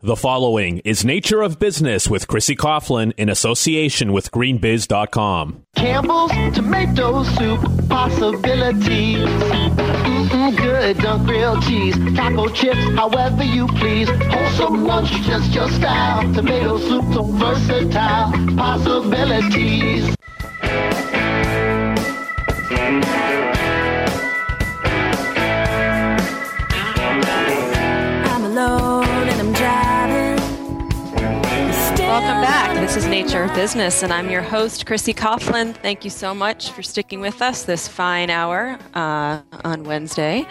The following is Nature of Business with Chrissy Coughlin in association with GreenBiz.com. Campbell's tomato soup possibilities. Mm-mm, good dunk grilled cheese, taco chips, however you please. Wholesome lunch, just your style. Tomato soup, so versatile possibilities. Back. This is Nature of Business, and I'm your host, Chrissy Coughlin. Thank you so much for sticking with us this fine hour uh, on Wednesday.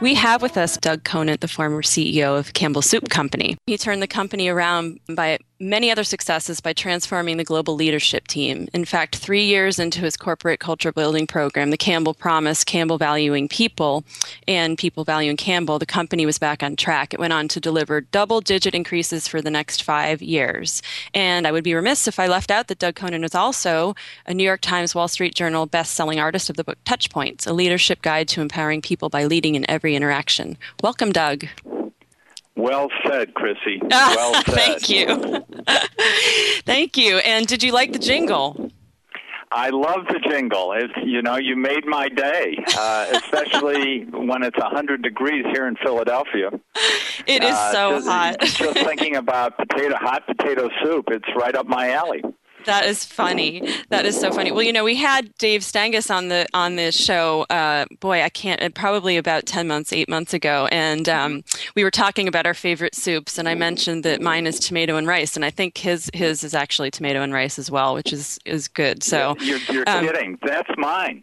We have with us Doug Conant, the former CEO of Campbell Soup Company. He turned the company around by many other successes by transforming the global leadership team. In fact, three years into his corporate culture building program, the Campbell Promise, Campbell Valuing People, and People Valuing Campbell, the company was back on track. It went on to deliver double digit increases for the next five years. And I would be remiss if I left out that Doug Conant is also a New York Times, Wall Street Journal best-selling artist of the book Touchpoints, a leadership guide to empowering people by leading in every interaction. Welcome, Doug. Well said, Chrissy. Ah, Well said. Thank you. Thank you. And did you like the jingle? I love the jingle. It's, you know, you made my day, uh, especially when it's 100 degrees here in Philadelphia. It is Uh, so just, hot. just thinking about potato, hot potato soup, it's right up my alley. That is funny. That is so funny. Well, you know, we had Dave Stangis on the on this show. Uh, boy, I can't. uh, Probably about ten months, eight months ago, and um, we were talking about our favorite soups. And I mentioned that mine is tomato and rice, and I think his his is actually tomato and rice as well, which is is good. So You're, you're um, kidding. That's mine.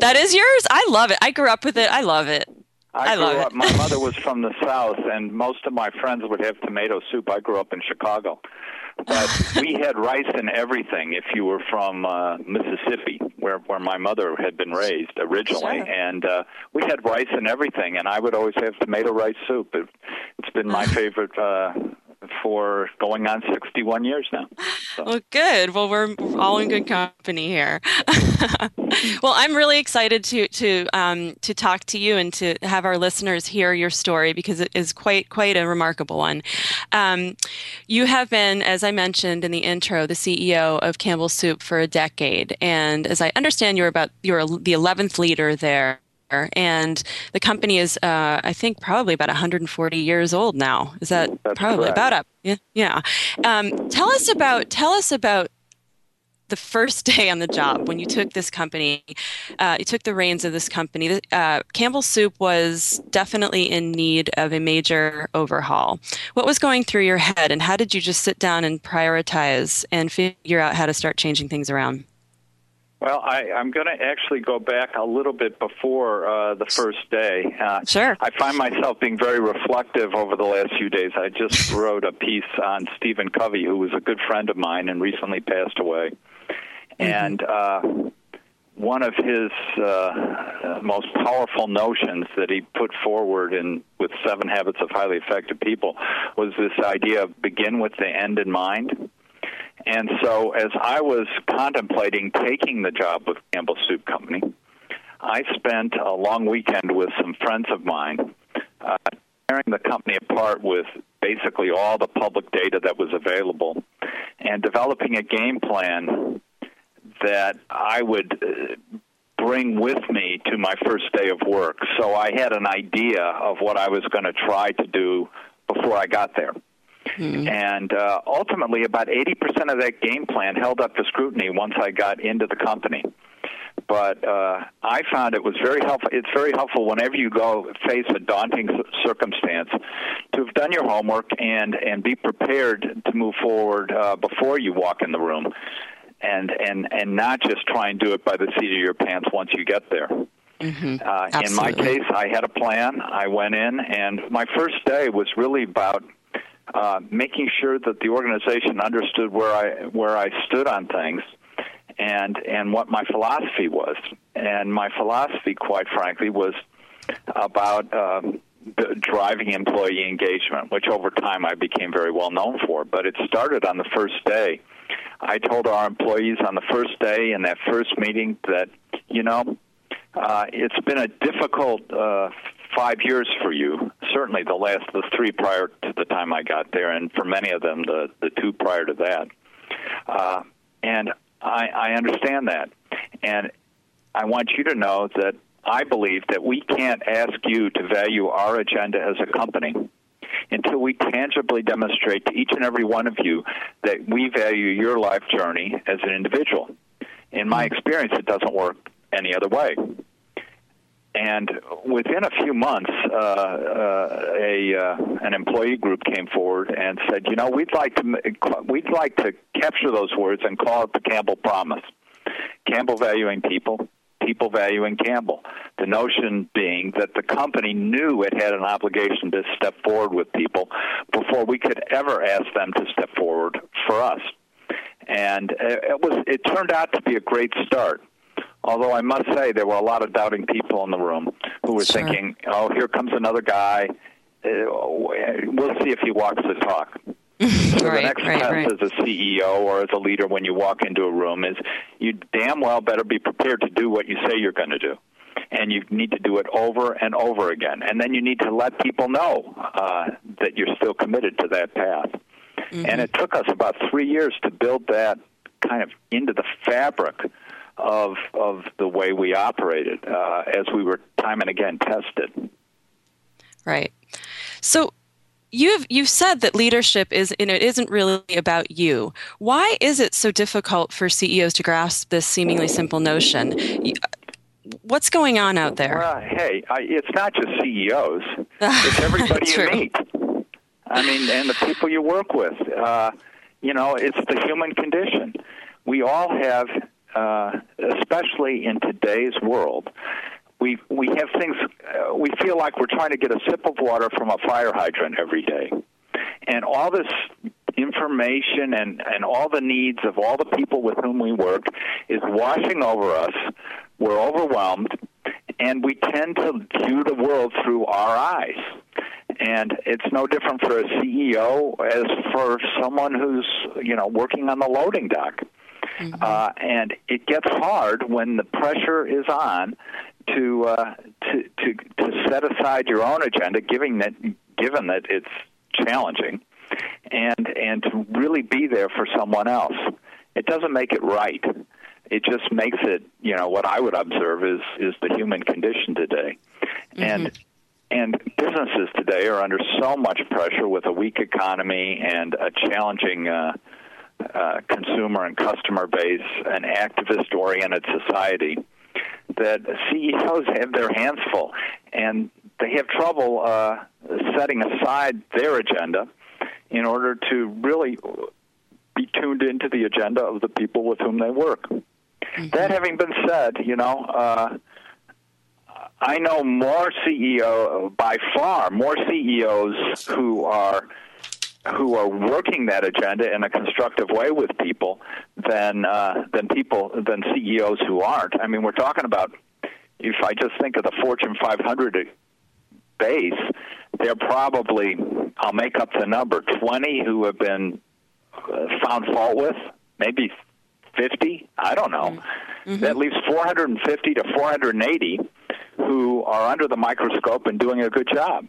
that is yours. I love it. I grew up with it. I love it. I, I grew love up. it. My mother was from the South, and most of my friends would have tomato soup. I grew up in Chicago, but we had rice and everything. If you were from uh, Mississippi, where where my mother had been raised originally, Sure. and uh, we had rice and everything, and I would always have tomato rice soup. It, it's been my favorite. Uh, for going on 61 years now. So. Well, good. Well, we're all in good company here. well, I'm really excited to to um, to talk to you and to have our listeners hear your story because it is quite quite a remarkable one. Um, you have been, as I mentioned in the intro, the CEO of Campbell Soup for a decade, and as I understand, you're about you're the 11th leader there. And the company is, uh, I think, probably about 140 years old now. Is that That's probably correct. about up? Yeah. Yeah. Um, tell us about tell us about the first day on the job when you took this company. Uh, you took the reins of this company. Uh, Campbell Soup was definitely in need of a major overhaul. What was going through your head, and how did you just sit down and prioritize and figure out how to start changing things around? Well, I, I'm going to actually go back a little bit before uh, the first day. Uh, Sure. I find myself being very reflective over the last few days. I just wrote a piece on Stephen Covey, who was a good friend of mine and recently passed away. And uh, one of his uh, uh, most powerful notions that he put forward in with Seven Habits of Highly Effective People was this idea of begin with the end in mind. And so, as I was contemplating taking the job with Campbell Soup Company, I spent a long weekend with some friends of mine, uh, tearing the company apart with basically all the public data that was available, and developing a game plan that I would uh, bring with me to my first day of work. So I had an idea of what I was going to try to do before I got there. And uh, ultimately, about 80% of that game plan held up to scrutiny once I got into the company. But uh, I found it was very helpful. It's very helpful whenever you go face a daunting circumstance to have done your homework and and be prepared to move forward uh, before you walk in the room, and and and not just try and do it by the seat of your pants once you get there. Uh, in my case, I had a plan. I went in, and my first day was really about uh, making sure that the organization understood where I where I stood on things, and and what my philosophy was. And my philosophy, quite frankly, was about b- driving employee engagement, which over time I became very well known for. But it started on the first day. I told our employees on the first day in that first meeting that you know uh, it's been a difficult uh, five years for you. Certainly, the last the three prior to the time I got there, and for many of them, the the two prior to that. Uh, and I, I understand that, and I want you to know that I believe that we can't ask you to value our agenda as a company until we tangibly demonstrate to each and every one of you that we value your life journey as an individual. In my experience, it doesn't work any other way. And within a few months, uh, uh, a uh, an employee group came forward and said, "You know, we'd like to we'd like to capture those words and call it the Campbell Promise. Campbell valuing people, people valuing Campbell. The notion being that the company knew it had an obligation to step forward with people before we could ever ask them to step forward for us. And it was it turned out to be a great start. Although I must say there were a lot of doubting people in the room who were Sure. thinking, "Oh, here comes another guy. Uh, we'll see if he walks the talk." So Right, the next right, test right. as a CEO or as a leader when you walk into a room is you damn well better be prepared to do what you say you're going to do. And you need to do it over and over again. And then you need to let people know uh, that you're still committed to that path. Mm-hmm. And it took us about three years to build that kind of into the fabric of of the way we operated uh, as we were time and again tested. Right. So you've you've said that leadership is and it isn't really about you. Why is it so difficult for CEOs to grasp this seemingly simple notion? You- What's going on out there? Well, hey, I, it's not just CEOs; it's everybody you meet. I mean, and the people you work with. Uh, you know, it's the human condition. We all have, uh, especially in today's world, we we have things. Uh, we feel like we're trying to get a sip of water from a fire hydrant every day, and all this information and and all the needs of all the people with whom we work is washing over us. We're overwhelmed, and we tend to view the world through our eyes. And it's no different for a CEO as for someone who's you know working on the loading dock. Uh, and it gets hard when the pressure is on to, uh, to to to set aside your own agenda, given that given that it's challenging, and and to really be there for someone else. It doesn't make it right. It just makes it, you know, what I would observe is is the human condition today, and and businesses today are under so much pressure with a weak economy and a challenging. Uh, uh, consumer and customer base, an activist oriented society, that CEOs have their hands full and they have trouble uh, setting aside their agenda in order to really be tuned into the agenda of the people with whom they work. That having been said, you know, uh, I know more CEO by far more CEOs who are who are working that agenda in a constructive way with people than uh, than people than CEOs who aren't. I mean, we're talking about if I just think of the Fortune 500 base, they're probably I'll make up the number 20 who have been uh, found fault with, maybe 50. I don't know. That leaves 450 to 480 who are under the microscope and doing a good job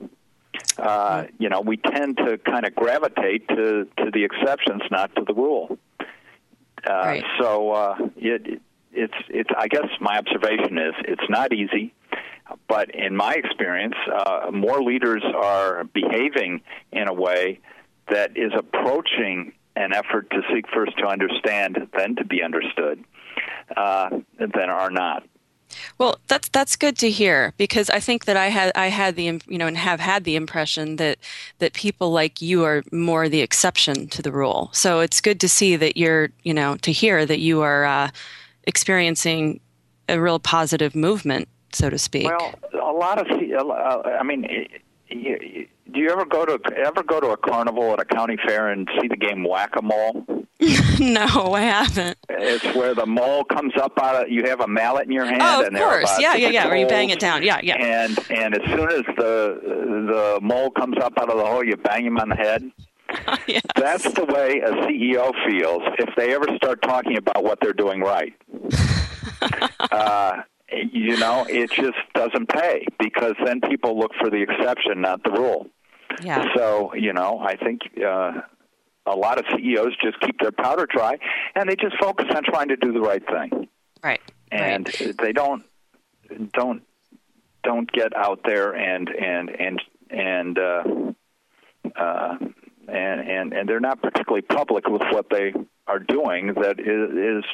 uh, you know, we tend to kind of gravitate to, to the exceptions, not to the rule. Uh, Right. So uh, it, it's it's. I guess my observation is it's not easy, but in my experience, uh, more leaders are behaving in a way that is approaching an effort to seek first to understand, then to be understood, uh, than are not. Well, that's that's good to hear because I think that I had I had the you know and have had the impression that that people like you are more the exception to the rule. So it's good to see that you're you know to hear that you are uh, experiencing a real positive movement, so to speak. Well, a lot of, uh, I mean, do you ever go to ever go to a carnival at a county fair and see the game whack a mole? no, I haven't. It's where the mole comes up out of. You have a mallet in your hand, Oh, of and there are course. Yeah, yeah, yeah. Or you bang it down. Yeah, yeah. And and as soon as the the mole comes up out of the hole, you bang him on the head. Yes. That's the way a CEO feels if they ever start talking about what they're doing right. uh, you know, it just doesn't pay because then people look for the exception, not the rule. Yeah. So, you know, I think uh, a lot of CEOs just keep their powder dry and they just focus on trying to do the right thing. Right. And right. they don't don't don't get out there and and and and uh, uh, and and and they're not particularly public with what they are doing. That is, is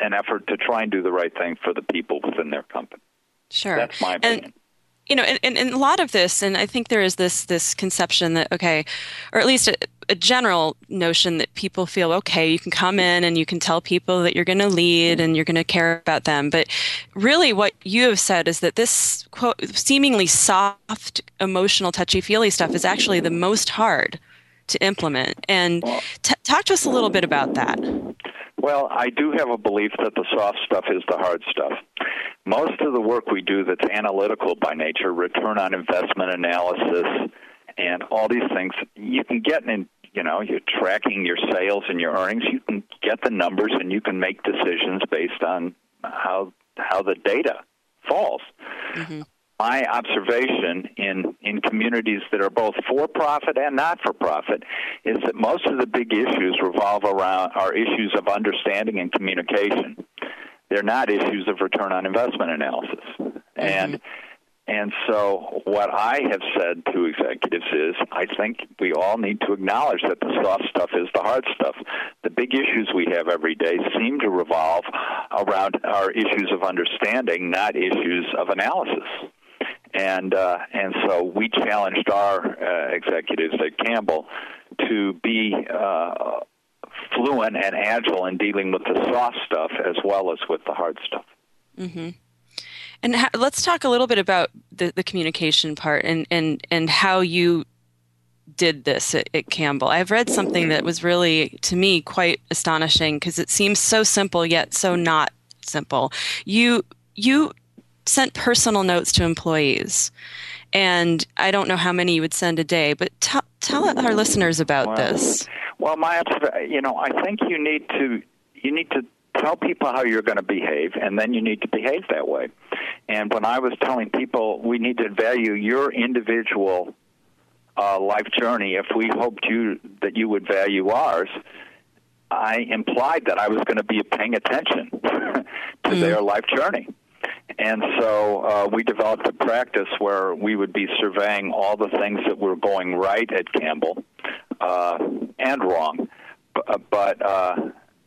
an effort to try and do the right thing for the people within their company. Sure. That's my opinion. And, you know, and, and, a lot of this, and I think there is this this conception that okay, or at least a, a general notion that people feel okay, you can come in and you can tell people that you're going to lead and you're going to care about them, but really, what you have said is that this quote seemingly soft, emotional, touchy feely stuff is actually the most hard to implement. And t- talk to us a little bit about that. Well, I do have a belief that the soft stuff is the hard stuff. Most of the work we do that's analytical by nature, return on investment analysis, and all these things, you can get in, you know, you're tracking your sales and your earnings, you can get the numbers and you can make decisions based on how how the data falls. Mm-hmm my observation in, in communities that are both for profit and not for profit is that most of the big issues revolve around are issues of understanding and communication. They're not issues of return on investment analysis. Mm-hmm. And and so what I have said to executives is I think we all need to acknowledge that the soft stuff is the hard stuff. The big issues we have every day seem to revolve around our issues of understanding, not issues of analysis and uh, and so we challenged our uh, executives at Campbell to be uh, fluent and agile in dealing with the soft stuff as well as with the hard stuff. Mm-hmm. And ha- let's talk a little bit about the, the communication part and, and, and how you did this at, at, Campbell. I've read something that was really, to me, quite astonishing because it seems so simple yet so not simple. You you sent personal notes to employees. And I don't know how many you would send a day, but t- tell our listeners about well, this. Well, my you know, I think you need to you need to tell people how you're going to behave, and then you need to behave that way. And when I was telling people we need to value your individual uh, life journey, if we hoped you that you would value ours, I implied that I was going to be paying attention to mm. their life journey. And so uh, we developed a practice where we would be surveying all the things that were going right at Campbell uh, and wrong. Uh, but uh,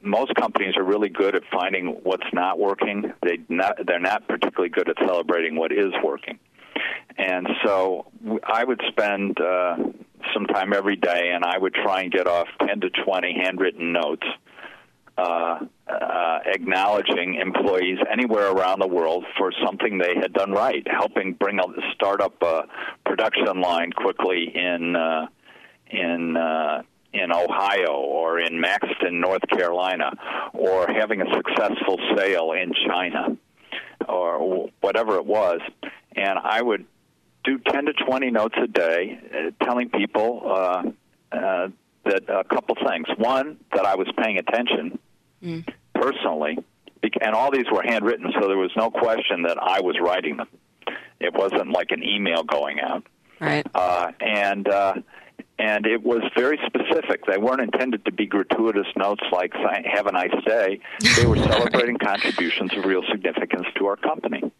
most companies are really good at finding what's not working. They not, they're not particularly good at celebrating what is working. And so I would spend uh, some time every day, and I would try and get off 10 to 20 handwritten notes uh, uh, acknowledging employees anywhere around the world for something they had done right, helping bring a start up a production line quickly in uh, in uh, in Ohio or in Maxton, North Carolina, or having a successful sale in China, or whatever it was, and I would do 10 to 20 notes a day, uh, telling people. Uh, uh, that a couple things. One, that I was paying attention mm. personally, and all these were handwritten, so there was no question that I was writing them. It wasn't like an email going out. Right. Uh, and uh, and it was very specific. They weren't intended to be gratuitous notes like "Have a nice day." They were celebrating contributions of real significance to our company.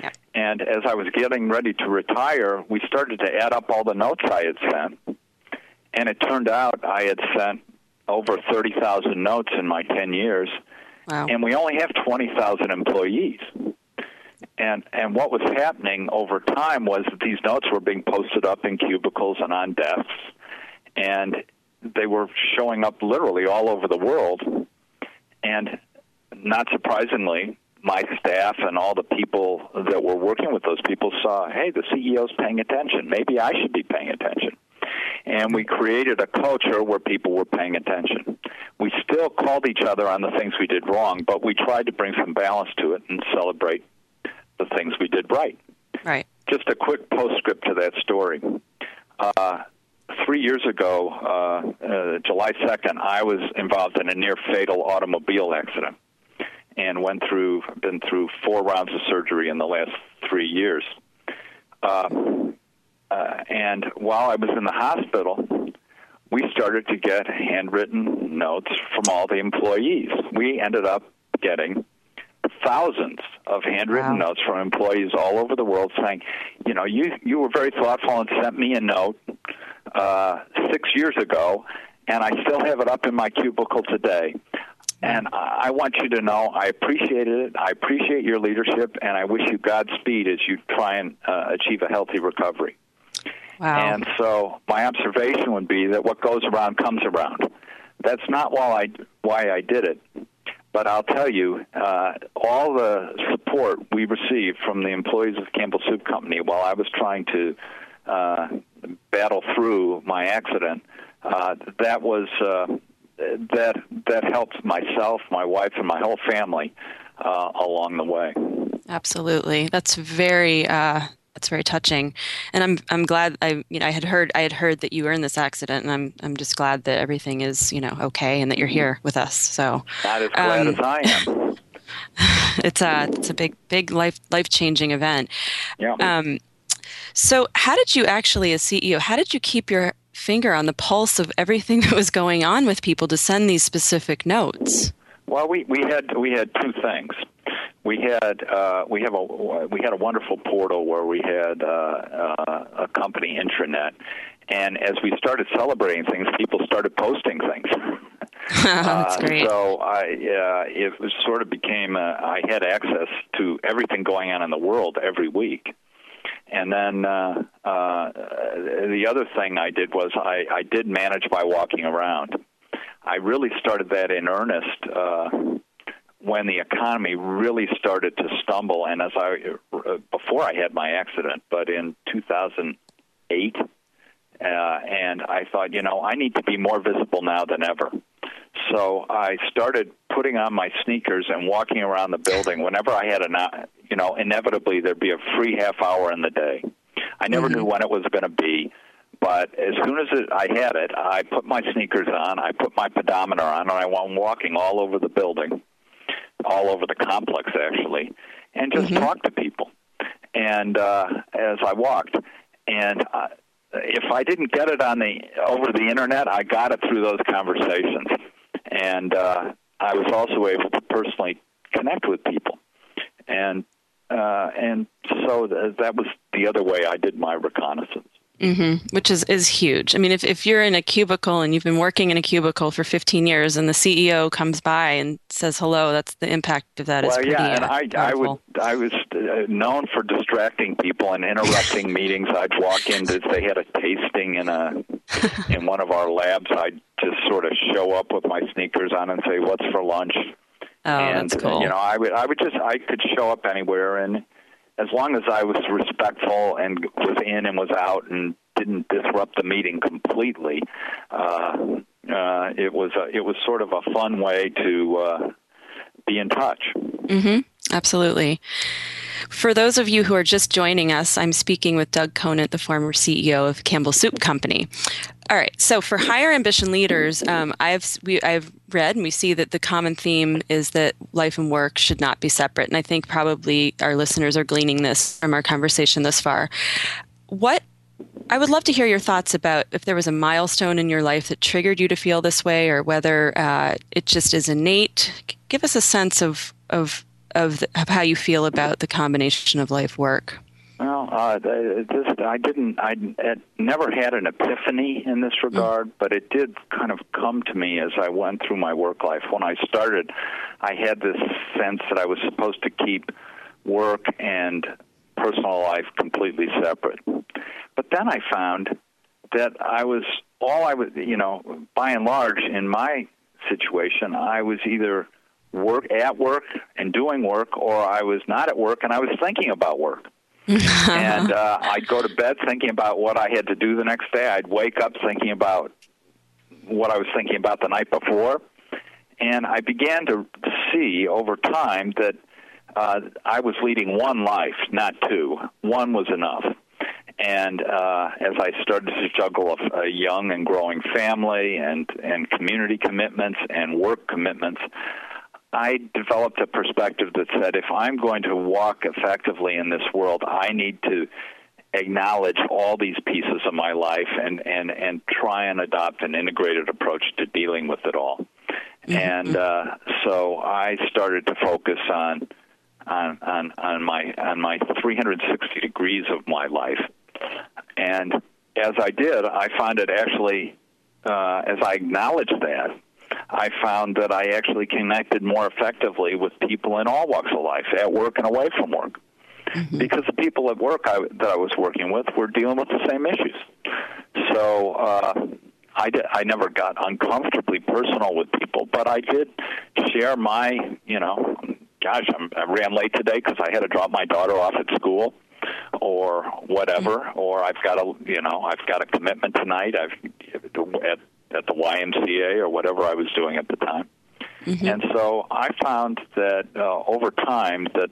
Yeah. And as I was getting ready to retire, we started to add up all the notes I had sent and it turned out I had sent over 30,000 notes in my 10 years. Wow. And we only have 20,000 employees. And and what was happening over time was that these notes were being posted up in cubicles and on desks and they were showing up literally all over the world. And not surprisingly, my staff and all the people that were working with those people saw, hey, the CEO's paying attention. Maybe I should be paying attention and we created a culture where people were paying attention. We still called each other on the things we did wrong, but we tried to bring some balance to it and celebrate the things we did right. Right. Just a quick postscript to that story. Uh, three years ago, uh, uh, July 2nd, I was involved in a near fatal automobile accident. and went through been through four rounds of surgery in the last three years. Uh, uh, and while I was in the hospital, we started to get handwritten notes from all the employees. We ended up getting thousands of handwritten Wow. notes from employees all over the world saying, you know, you you were very thoughtful and sent me a note uh, six years ago, and I still have it up in my cubicle today. And I want you to know I appreciate it. I appreciate your leadership, and I wish you Godspeed as you try and uh, achieve a healthy recovery. Wow. And so my observation would be that what goes around comes around. That's not why I why I did it, but I'll tell you, uh, all the support we received from the employees of Campbell Soup Company while I was trying to uh, battle through my accident, uh, that was uh, that that helped myself, my wife, and my whole family uh, along the way. Absolutely, that's very uh, that's very touching, and I'm I'm glad I you know I had heard I had heard that you were in this accident, and I'm I'm just glad that everything is you know okay and that you're here with us. So Not as glad Um, as I am. it's a it's a big big life life changing event. Yeah. Um, so how did you actually, as CEO, how did you keep your finger on the pulse of everything that was going on with people to send these specific notes? Well, we, we had we had two things. We had uh, we have a we had a wonderful portal where we had uh, uh, a company intranet, and as we started celebrating things, people started posting things. that's Uh, great. So I, uh, it was sort of became uh, I had access to everything going on in the world every week. And then uh, uh, the other thing I did was I, I did manage by walking around. I really started that in earnest uh, when the economy really started to stumble, and as I uh, before I had my accident, but in 2008, uh, and I thought, you know, I need to be more visible now than ever. So I started putting on my sneakers and walking around the building whenever I had a, you know, inevitably there'd be a free half hour in the day. I never knew when it was going to be, but as soon as it, I had it, I put my sneakers on, I put my pedometer on, and I went walking all over the building, all over the complex actually, and just talk to people. And uh, as I walked, and uh, if I didn't get it on the over the internet, I got it through those conversations, and uh, I was also able to personally connect with people, and uh, and so th- that was the other way I did my reconnaissance. Hmm Which is, is huge. I mean, if, if you're in a cubicle and you've been working in a cubicle for 15 years and the CEO comes by and says hello, that's the impact of that. well, pretty yeah, and uh, I, I would. I was uh, known for distracting people and interrupting meetings. I'd walk in if they had a tasting in a in one of our labs. I'd just sort of show up with my sneakers on and say, "What's for lunch?" Oh, and that's cool. you know, I would, I would just, I could show up anywhere, and as long as I was respectful and was in and was out and didn't disrupt the meeting completely, uh, uh, it was, a, it was sort of a fun way to uh, be in touch. Absolutely. For those of you who are just joining us, I'm speaking with Doug Conant, the former CEO of Campbell Soup Company. All right. So for higher ambition leaders, um, I've we, I've read and we see that the common theme is that life and work should not be separate. And I think probably our listeners are gleaning this from our conversation thus far. What I would love to hear your thoughts about if there was a milestone in your life that triggered you to feel this way, or whether uh, it just is innate. Give us a sense of of of, the, of how you feel about the combination of life work. Well, uh, just I didn't I never had an epiphany in this regard, but it did kind of come to me as I went through my work life. When I started, I had this sense that I was supposed to keep work and personal life completely separate. But then I found that I was all I was, you know, by and large in my situation, I was either work at work and doing work, or I was not at work and I was thinking about work. And uh, I'd go to bed thinking about what I had to do the next day. I'd wake up thinking about what I was thinking about the night before, and I began to see over time that uh, I was leading one life, not two. One was enough. And uh, as I started to juggle a, a young and growing family and and community commitments and work commitments, I developed a perspective that said if I'm going to walk effectively in this world, I need to acknowledge all these pieces of my life and, and, and try and adopt an integrated approach to dealing with it all. Mm-hmm. And uh, so I started to focus on, on on on my on my 360 degrees of my life. And as I did, I found it actually uh, as I acknowledged that, I found that I actually connected more effectively with people in all walks of life, at work and away from work. Mm-hmm. Because the people at work I, that I was working with were dealing with the same issues. So uh, I, did, I never got uncomfortably personal with people, but I did share my, you know, gosh, I'm, I ran late today because I had to drop my daughter off at school or whatever, mm-hmm. or I've got a you know I've got a commitment tonight. I've at at the YMCA or whatever I was doing at the time. Mm-hmm. And so I found that uh, over time that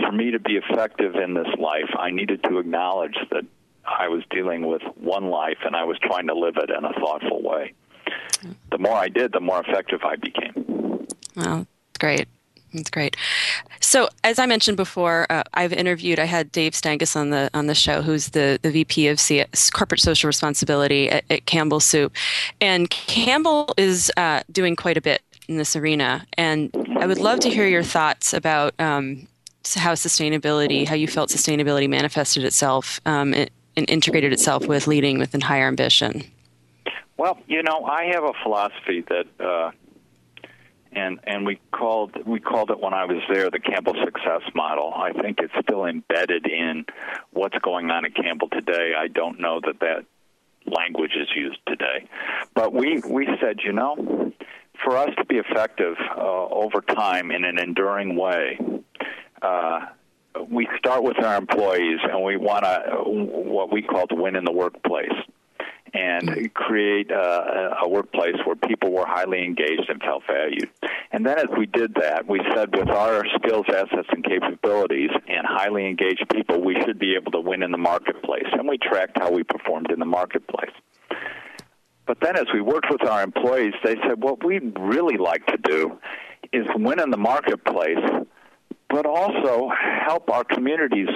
for me to be effective in this life, I needed to acknowledge that I was dealing with one life and I was trying to live it in a thoughtful way. The more I did, the more effective I became. Well, great. That's great. So, as I mentioned before, uh, I've interviewed. I had Dave Stangis on the on the show, who's the the VP of Corporate Social Responsibility at, at, Campbell Soup, and Campbell is uh, doing quite a bit in this arena. And I would love to hear your thoughts about um, how sustainability, how you felt sustainability manifested itself um, and, integrated itself with leading with higher ambition. Well, you know, I have a philosophy that. Uh, and and we called we called it when I was there the Campbell success model. I think it's still embedded in what's going on at Campbell today. I don't know that that language is used today, but we we said, you know, for us to be effective uh, over time in an enduring way. Uh, we start with our employees, and we want to what we call to win in the workplace and create a, a, workplace where people were highly engaged and felt valued. And then as we did that, we said with our skills, assets, and capabilities and highly engaged people, we should be able to win in the marketplace. And we tracked how we performed in the marketplace. But then as we worked with our employees, they said, what we'd really like to do is win in the marketplace, but also help our communities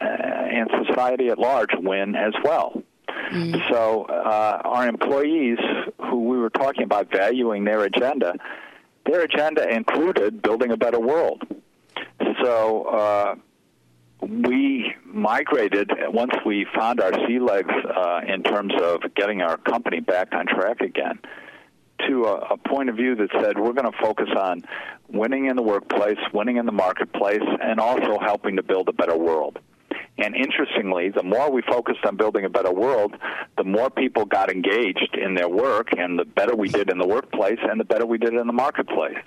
uh, and society at large win as well. Mm. So uh, our employees, who we were talking about valuing their agenda, their agenda included building a better world. So uh, we migrated once we found our sea legs uh, in terms of getting our company back on track again to a, a point of view that said we're going to focus on winning in the workplace, winning in the marketplace, and also helping to build a better world. And interestingly, the more we focused on building a better world, the more people got engaged in their work, and the better we did in the workplace, and the better we did in the marketplace.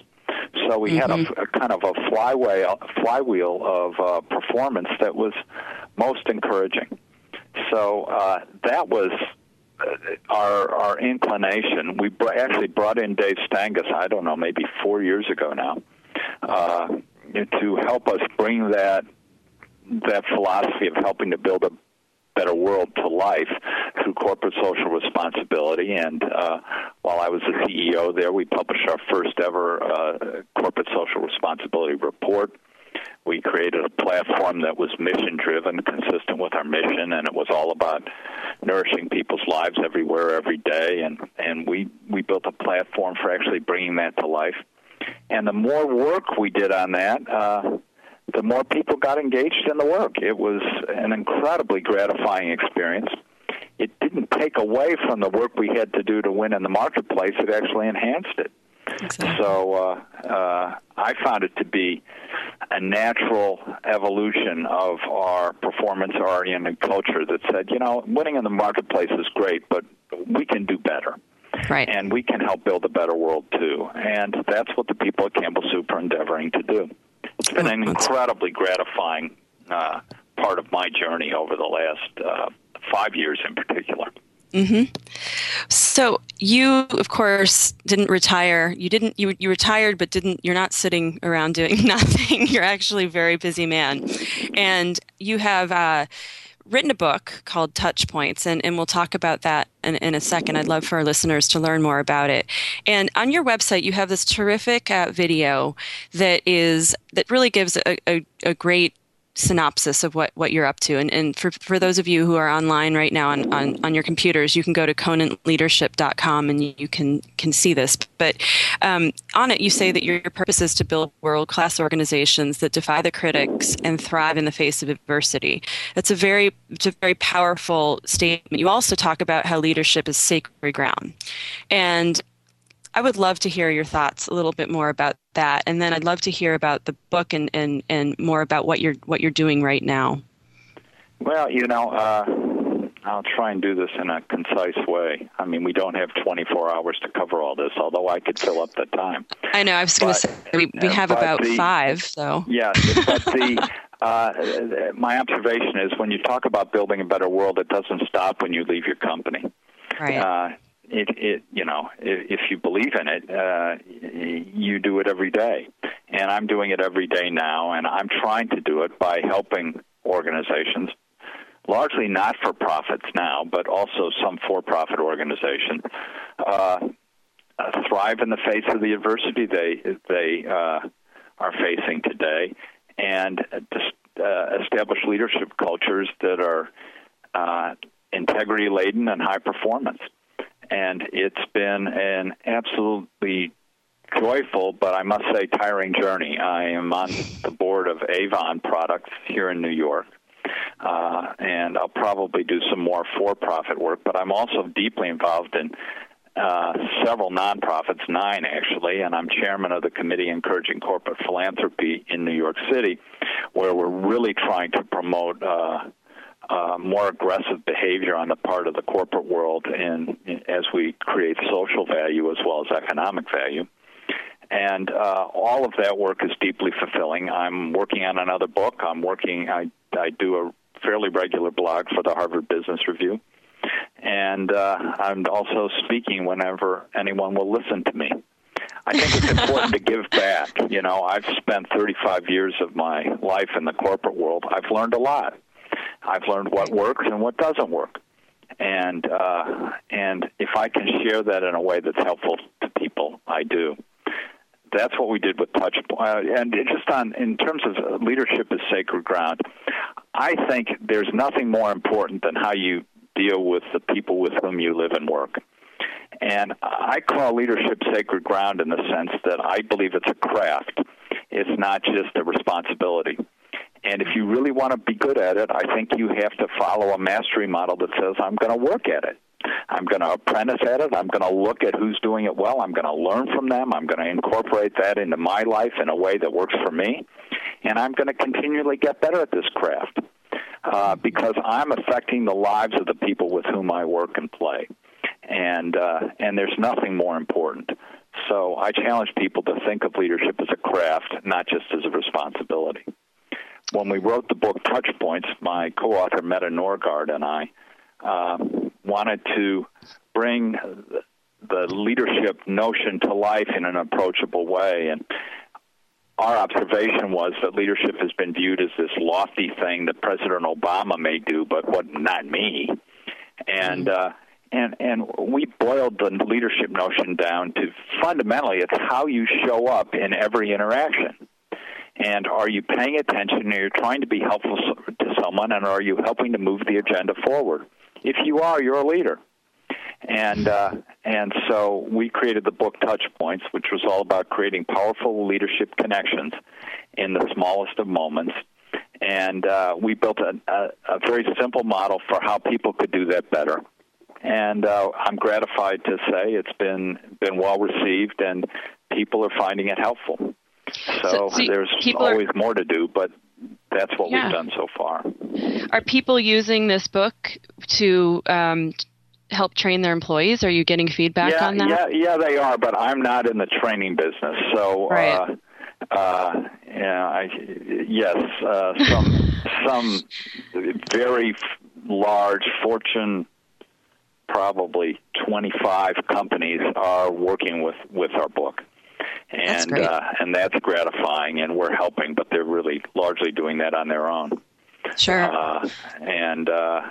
So we mm-hmm. had a, mm-hmm. a, kind of a flywheel, flywheel of uh, performance that was most encouraging. So uh, that was uh, our our inclination. We br- actually brought in Dave Stangis. I don't know, maybe four years ago now, uh, to help us bring that that philosophy of helping to build a better world to life through corporate social responsibility. And uh, while I was the CEO there, we published our first ever uh, corporate social responsibility report. We created a platform that was mission driven, consistent with our mission, and it was all about nourishing people's lives everywhere, every day. And, and we, we built a platform for actually bringing that to life. And the more work we did on that, uh, the more people got engaged in the work. It was an incredibly gratifying experience. It didn't take away from the work we had to do to win in the marketplace, it actually enhanced it. Exactly. So uh, uh, I found it to be a natural evolution of our performance-oriented culture that said, you know, winning in the marketplace is great, but we can do better. Right. And we can help build a better world too. And that's what the people at Campbell Soup are endeavoring to do. It's been an incredibly gratifying uh, part of my journey over the last uh, five years in particular. Mm-hmm. So you, of course, didn't retire. You didn't. You you retired, but didn't. You're not sitting around doing nothing. You're actually a very busy man, and you have. Uh, written a book called Touch Points, and, and we'll talk about that in, in a second. I'd love for our listeners to learn more about it. And on your website, you have this terrific uh, video that is that really gives a, a, a great synopsis of what, what you're up to. And, and for, for those of you who are online right now on, on, on your computers, you can go to conantleadership.com and you, can, can see this. But um, on it, you say that your purpose is to build world class organizations that defy the critics and thrive in the face of adversity. It's a very, it's a very powerful statement. You also talk about how leadership is sacred ground. And I would love to hear your thoughts a little bit more about that, and then I'd love to hear about the book and, and, and more about what you're what you're doing right now. Well, you know, uh, I'll try and do this in a concise way. I mean, we don't have 24 hours to cover all this, although I could fill up the time. I know. I was going to say we, we have about the, five. So yes, but the. Uh, my observation is when you talk about building a better world, it doesn't stop when you leave your company. Right. Uh, it, it you know if, you believe in it uh, you do it every day. And i'm doing it every day now and i'm trying to do it by helping organizations largely not for profits now but also some for profit organizations uh, thrive in the face of the adversity they they uh, are facing today and uh, establish leadership cultures that are uh, integrity laden and high performance and it's been an absolutely joyful, but I must say tiring journey. I am on the board of Avon Products here in New York. Uh, and I'll probably do some more for-profit work, but I'm also deeply involved in uh, several nonprofits, nine actually, and I'm chairman of the committee encouraging corporate philanthropy in New York City, where we're really trying to promote uh, uh, more aggressive behavior on the part of the corporate world in, as we create social value as well as economic value. And uh, all of that work is deeply fulfilling. I'm working on another book. I'm working. I I do a fairly regular blog for the Harvard Business Review, and uh, I'm also speaking whenever anyone will listen to me. I think it's important to give back. You know, I've spent 35 years of my life in the corporate world. I've learned a lot. I've learned what works and what doesn't work. And uh, and if I can share that in a way that's helpful to people, I do. That's what we did with Touch. Uh, and just on in terms of leadership is sacred ground. I think there's nothing more important than how you deal with the people with whom you live and work. And I call leadership sacred ground in the sense that I believe it's a craft. It's not just a responsibility. And if you really want to be good at it, I think you have to follow a mastery model that says, I'm going to work at it. I'm going to apprentice at it. I'm going to look at who's doing it well. I'm going to learn from them. I'm going to incorporate that into my life in a way that works for me. And I'm going to continually get better at this craft uh, because I'm affecting the lives of the people with whom I work and play. And, uh, and there's nothing more important. So I challenge people to think of leadership as a craft, not just as a responsibility when we wrote the book Touchpoints, my co-author Mette Norgaard and I uh, wanted to bring the leadership notion to life in an approachable way. And our observation was that leadership has been viewed as this lofty thing that President Obama may do, but what not me. And uh, and and we boiled the leadership notion down to fundamentally it's how you show up in every interaction. And are you paying attention? Are you trying to be helpful to someone, and are you helping to move the agenda forward? If you are, you're a leader. And uh, and so we created the book Touch Points, which was all about creating powerful leadership connections in the smallest of moments. And uh, we built a, a, a very simple model for how people could do that better and uh, I'm gratified to say it's been been well received, and people are finding it helpful. So, so there's always are, more to do, but that's what yeah. we've done so far. Are people using this book to um, help train their employees? Are you getting feedback yeah, on that? Yeah, yeah, they are, but I'm not in the training business, so. Right. Uh, uh, yeah, I, yes, uh, some some very large Fortune, probably 25 companies are working with with our book and that's uh, and that's gratifying, and we're helping, but they're really largely doing that on their own. Sure. Uh, and uh,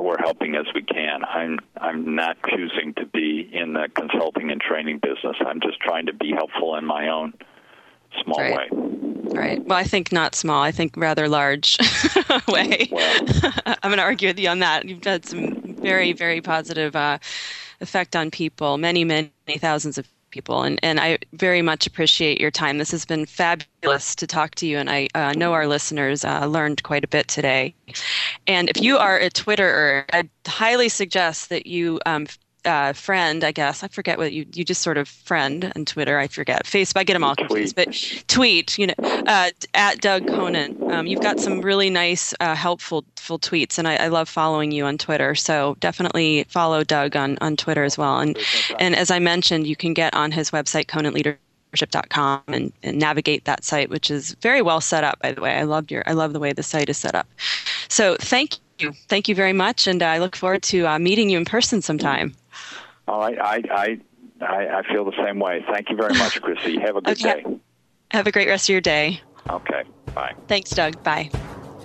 we're helping as we can. I'm I'm not choosing to be in the consulting and training business. I'm just trying to be helpful in my own small Right. way. Right. Well, I think not small. I think rather large way. Well, I'm going to argue with you on that. You've had some very, very positive uh, effect on people, many, many thousands of people, and and I very much appreciate your time. This has been fabulous to talk to you, and I uh, know our listeners uh, learned quite a bit today. And if you are a Twitterer, I'd highly suggest that you. Um, uh, friend, I guess I forget what you you just sort of friend on Twitter. I forget Facebook. I get them all confused, but tweet, you know, uh, at Doug Conant. Um, you've got some really nice, uh, helpful, full tweets, and I, I love following you on Twitter. So definitely follow Doug on on Twitter as well. And and as I mentioned, you can get on his website conantleadership.com and, and navigate that site, which is very well set up. By the way, I loved your I love the way the site is set up. So thank you, thank you very much, and I look forward to uh, meeting you in person sometime. All right, I, I I I feel the same way. Thank you very much, Chrissy. Have a good Okay. day. Have a great rest of your day. Okay, bye. Thanks, Doug. Bye.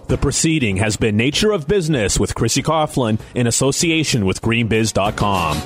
The proceeding has been Nature of Business with Chrissy Coughlin in association with GreenBiz.com.